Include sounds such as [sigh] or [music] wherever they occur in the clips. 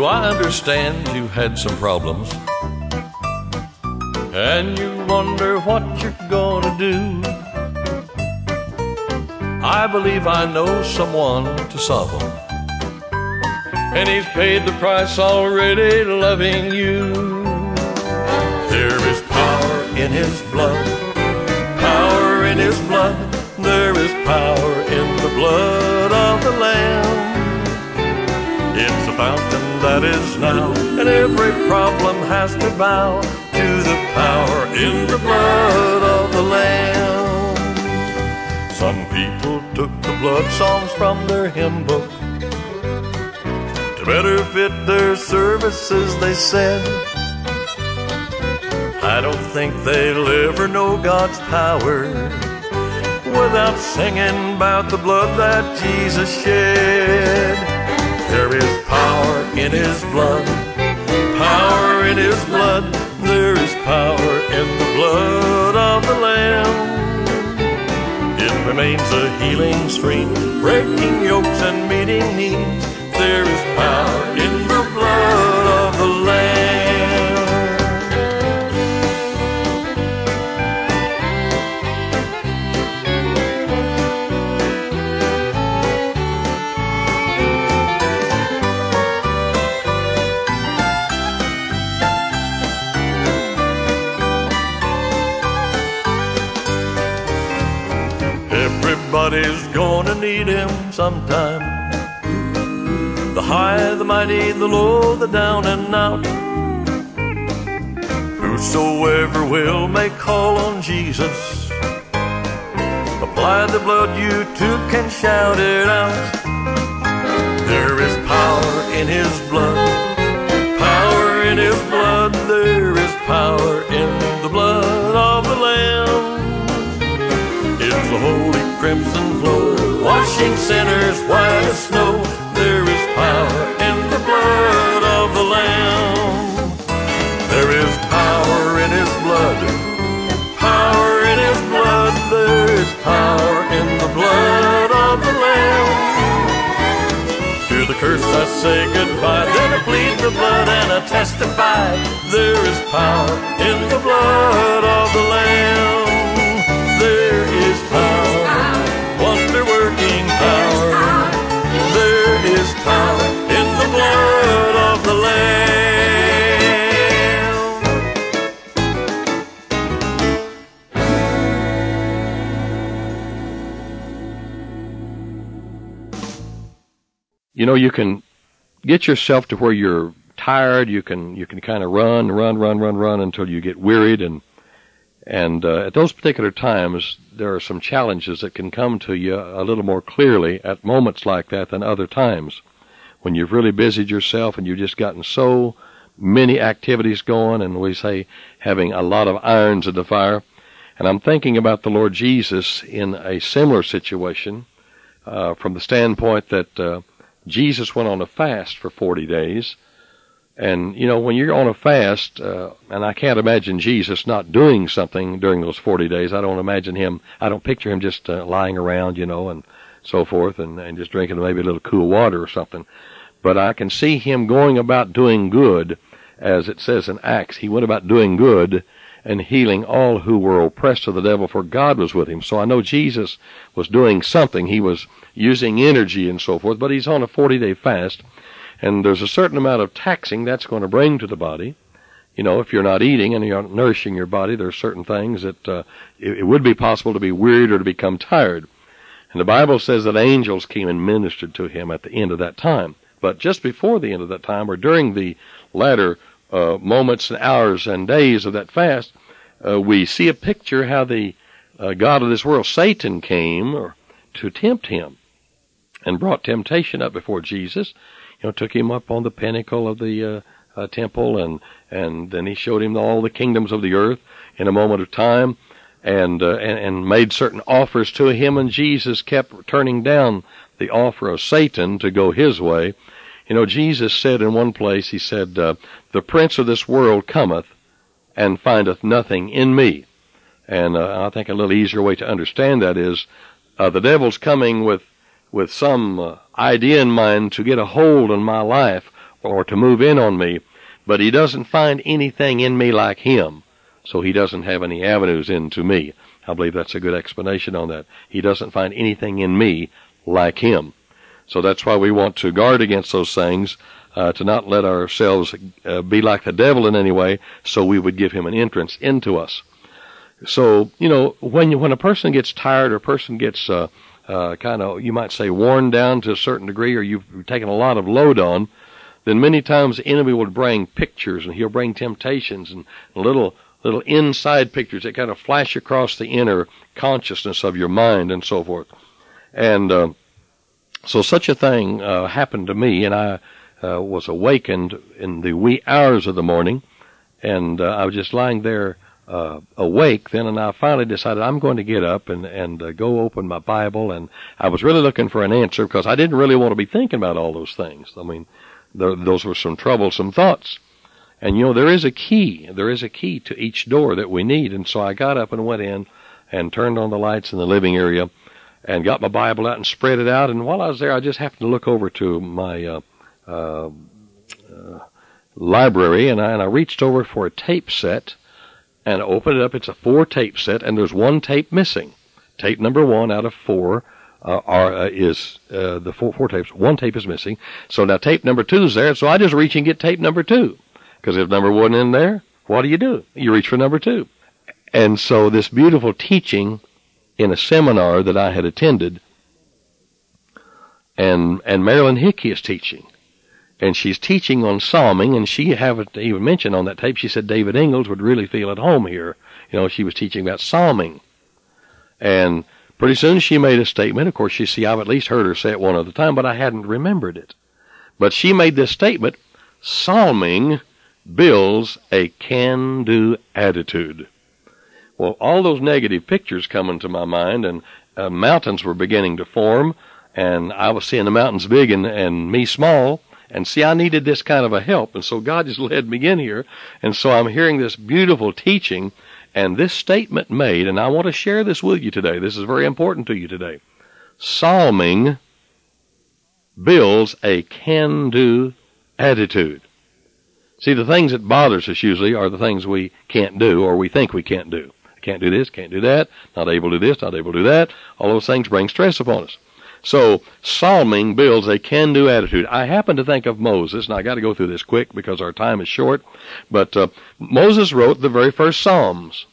Do I understand you had some problems? And you wonder what you're gonna do? I believe I know someone to solve them. And he's paid the price already loving you. There is power in his blood, power in his blood. There is power in the blood of the Lamb. Fountain that is now, and every problem has to bow to the power in the blood of the Lamb. Some people took the blood songs from their hymn book to better fit their services, they said. I don't think they'll ever know God's power without singing about the blood that Jesus shed. There is power in his blood, power in his blood. There is power in the blood of the Lamb. It remains a healing stream, breaking yokes and meeting needs. There is power in sometime. The high, the mighty, the low, the down and out. Whosoever will may call on Jesus. Apply the blood, you too can shout it out. There is power in his blood, power in his blood. There is power in sinners white as snow. There is power in the blood of the Lamb. There is power in his blood, power in his blood. There is power in the blood of the Lamb. To the curse I say goodbye, then I plead the blood and I testify. There is power in the blood of the Lamb. Know, you can get yourself to where you're tired. You can you can kind of run, run, run, run, run until you get wearied, and and uh, at those particular times, there are some challenges that can come to you a little more clearly at moments like that than other times. When you've really busied yourself and you've just gotten so many activities going, and we say having a lot of irons in the fire. And I'm thinking about the Lord Jesus in a similar situation uh, from the standpoint that uh, Jesus went on a fast for 40 days. And, you know, when you're on a fast, uh, and I can't imagine Jesus not doing something during those 40 days. I don't imagine him, I don't picture him just uh, lying around, you know, and so forth, and, and just drinking maybe a little cool water or something. But I can see him going about doing good, as it says in Acts. He went about doing good and healing all who were oppressed of the devil, for God was with him. So I know Jesus was doing something. He was using energy and so forth, but he's on a 40 day fast, and there's a certain amount of taxing that's going to bring to the body. you know, if you're not eating and you're not nourishing your body, there are certain things that uh, it, it would be possible to be wearied or to become tired. And the Bible says that angels came and ministered to him at the end of that time. But just before the end of that time, or during the latter uh, moments and hours and days of that fast, uh, we see a picture how the uh, God of this world, Satan, came to tempt him and brought temptation up before Jesus. You know, took him up on the pinnacle of the uh, uh, temple, and and then he showed him all the kingdoms of the earth in a moment of time, and uh, and, and made certain offers to him, and Jesus kept turning down the offer of Satan to go his way. You know, Jesus said in one place, he said, uh, "The prince of this world cometh, and findeth nothing in me." And uh, I think a little easier way to understand that is, uh, the devil's coming with with some uh, idea in mind to get a hold on my life or to move in on me, but he doesn't find anything in me like him, so he doesn't have any avenues into me. I believe that's a good explanation on that. He doesn't find anything in me like him. So that's why we want to guard against those things, uh, to not let ourselves uh, be like the devil in any way, so we would give him an entrance into us. So, you know, when you, when a person gets tired or a person gets uh, uh, kind of, you might say, worn down to a certain degree, or you've taken a lot of load on, then many times the enemy will bring pictures, and he'll bring temptations and little little inside pictures that kind of flash across the inner consciousness of your mind and so forth. And uh, so, such a thing uh, happened to me, and I uh, was awakened in the wee hours of the morning, and uh, I was just lying there uh, awake then, and I finally decided I'm going to get up and and uh, go open my Bible, and I was really looking for an answer because I didn't really want to be thinking about all those things. I mean, those were some troublesome thoughts, and you know there is a key, there is a key to each door that we need, and so I got up and went in and turned on the lights in the living area, and got my Bible out and spread it out, and while I was there, I just happened to look over to my uh, uh, uh library, and I, and I reached over for a tape set and open it up. It's a four tape set, and there's one tape missing. Tape number one out of four uh, are uh, is uh, the four four tapes. One tape is missing. So now tape number two is there. So I just reach and get tape number two, because if number one in there, what do you do? You reach for number two. And so this beautiful teaching in a seminar that I had attended, and and Marilyn Hickey is teaching, and she's teaching on psalming, and she haven't even mentioned on that tape. She said David Ingles would really feel at home here. You know, she was teaching about psalming, and pretty soon she made a statement. Of course, you see, I've at least heard her say it one other time, but I hadn't remembered it. But she made this statement: psalming builds a can-do attitude. Well, all those negative pictures come into my mind, and uh, mountains were beginning to form, and I was seeing the mountains big and, and me small and see, I needed this kind of a help. And so God just [laughs] led me in here. And so I'm hearing this beautiful teaching and this statement made, and I want to share this with you today. This is very important to you today. Psalming builds a can-do attitude. See, the things that bothers us usually are the things we can't do or we think we can't do. Can't do this, can't do that, not able to do this, not able to do that. All those things bring stress upon us. So psalming builds a can-do attitude. I happen to think of Moses, and I got to go through this quick because our time is short. But uh, Moses wrote the very first Psalms.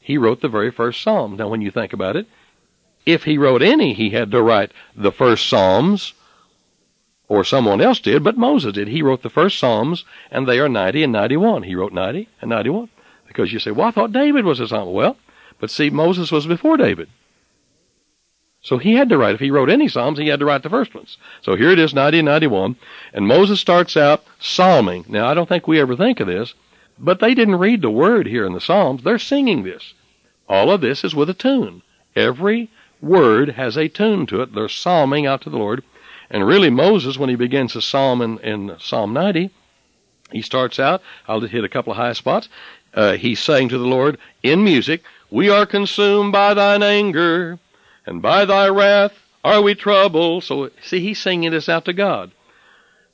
He wrote the very first Psalm. Now, when you think about it, if he wrote any, he had to write the first Psalms, or someone else did, but Moses did. He wrote the first Psalms, and they are 90 and 91. He wrote 90 and 91. Because you say, well, I thought David was a psalm. Well, but see, Moses was before David. So he had to write, if he wrote any Psalms, he had to write the first ones. So here it is, 90 and 91. And Moses starts out psalming. Now, I don't think we ever think of this, but they didn't read the word here in the Psalms. They're singing this. All of this is with a tune. Every word has a tune to it. They're psalming out to the Lord. And really, Moses, when he begins to psalm in, in Psalm 90, he starts out, I'll just hit a couple of high spots. Uh, he's saying to the Lord in music, We are consumed by thine anger and by thy wrath are we troubled. So, see, he's singing this out to God.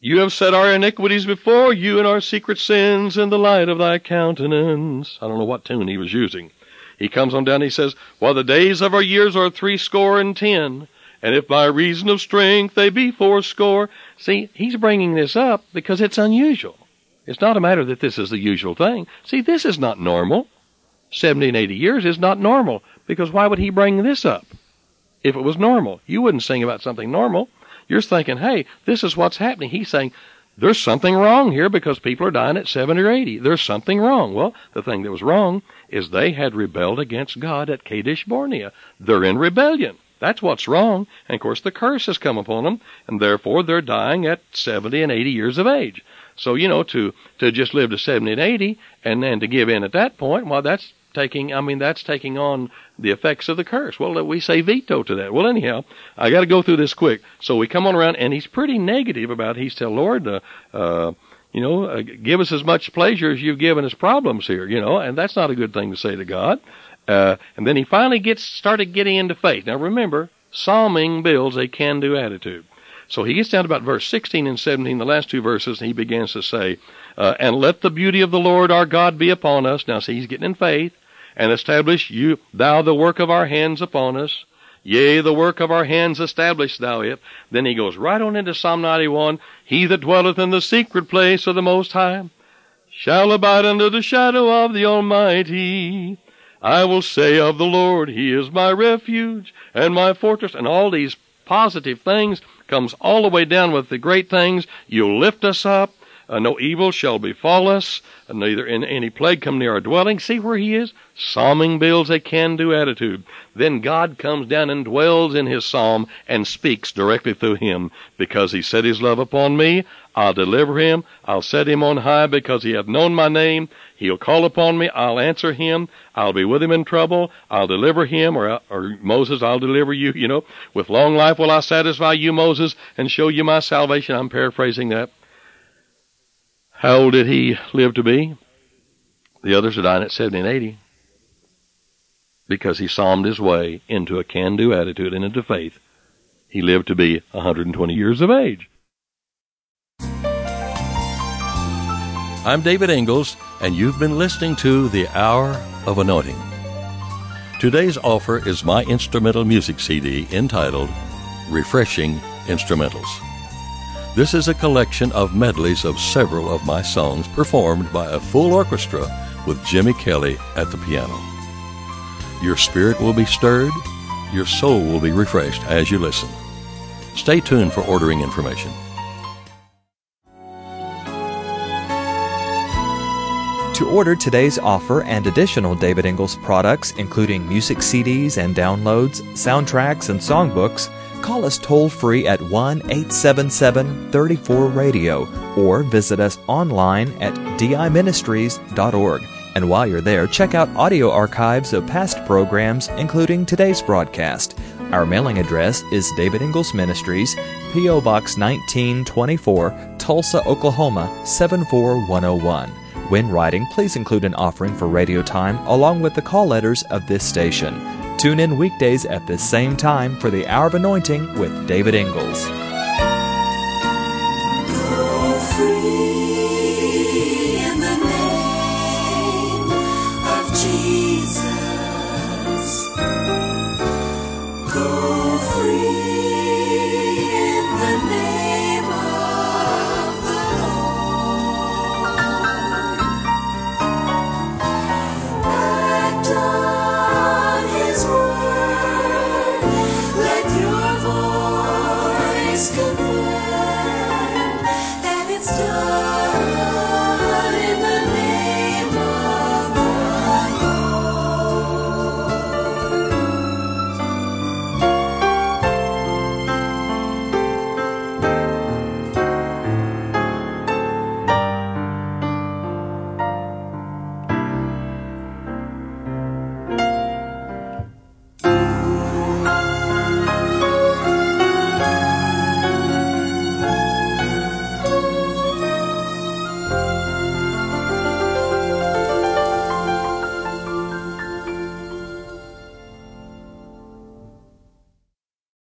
You have set our iniquities before you and our secret sins in the light of thy countenance. I don't know what tune he was using. He comes on down he says, While the days of our years are threescore and ten, and if by reason of strength they be fourscore. See, he's bringing this up because it's unusual. It's not a matter that this is the usual thing. See, this is not normal. 70 and 80 years is not normal because why would he bring this up? If it was normal, you wouldn't sing about something normal. You're thinking, hey, this is what's happening. He's saying, there's something wrong here because people are dying at 70 or 80. There's something wrong. Well, the thing that was wrong is they had rebelled against God at Kadesh Barnea. They're in rebellion. That's what's wrong. And of course, the curse has come upon them, and therefore they're dying at 70 and 80 years of age. So, you know, to, to just live to 70 and 80 and then to give in at that point, well, that's taking, I mean, that's taking on the effects of the curse. Well, we say veto to that. Well, anyhow, I got to go through this quick. So we come on around, and he's pretty negative about. He's tell Lord, uh, uh, you know, uh, give us as much pleasure as you've given us problems here. You know, and that's not a good thing to say to God. Uh, and then he finally gets started getting into faith. Now remember, psalming builds a can-do attitude. So he gets down to about verse 16 and 17, the last two verses, and he begins to say, uh, And let the beauty of the Lord our God be upon us. Now see, he's getting in faith and establish you thou the work of our hands upon us. Yea, the work of our hands establish thou it. Then he goes right on into Psalm 91. He that dwelleth in the secret place of the Most High shall abide under the shadow of the Almighty. I will say of the Lord, He is my refuge and my fortress. And all these positive things comes all the way down with the great things. You'll lift us up. Uh, no evil shall befall us, uh, neither in any plague come near our dwelling. See where he is? Psalming builds a can-do attitude. Then God comes down and dwells in his psalm and speaks directly through him. Because he set his love upon me, I'll deliver him. I'll set him on high because he hath known my name. He'll call upon me. I'll answer him. I'll be with him in trouble. I'll deliver him, or, or Moses, I'll deliver you. You know, with long life will I satisfy you, Moses, and show you my salvation. I'm paraphrasing that. How old did he live to be? The others are dying at 70 and 80 because he psalmed his way into a can-do attitude and into faith. He lived to be 120 years of age. I'm David Ingles, and you've been listening to The Hour of Anointing. Today's offer is my instrumental music CD entitled Refreshing Instrumentals. This is a collection of medleys of several of my songs performed by a full orchestra with Jimmy Kelly at the piano. Your spirit will be stirred, your soul will be refreshed as you listen. Stay tuned for ordering information. To order today's offer and additional David Ingles products, including music CDs and downloads, soundtracks, and songbooks, call us toll free at 1 877 34 Radio or visit us online at diministries.org. And while you're there, check out audio archives of past programs, including today's broadcast. Our mailing address is David Ingles Ministries, P.O. Box 1924, Tulsa, Oklahoma 74101. When writing, please include an offering for radio time along with the call letters of this station. Tune in weekdays at this same time for the Hour of Anointing with David Ingles.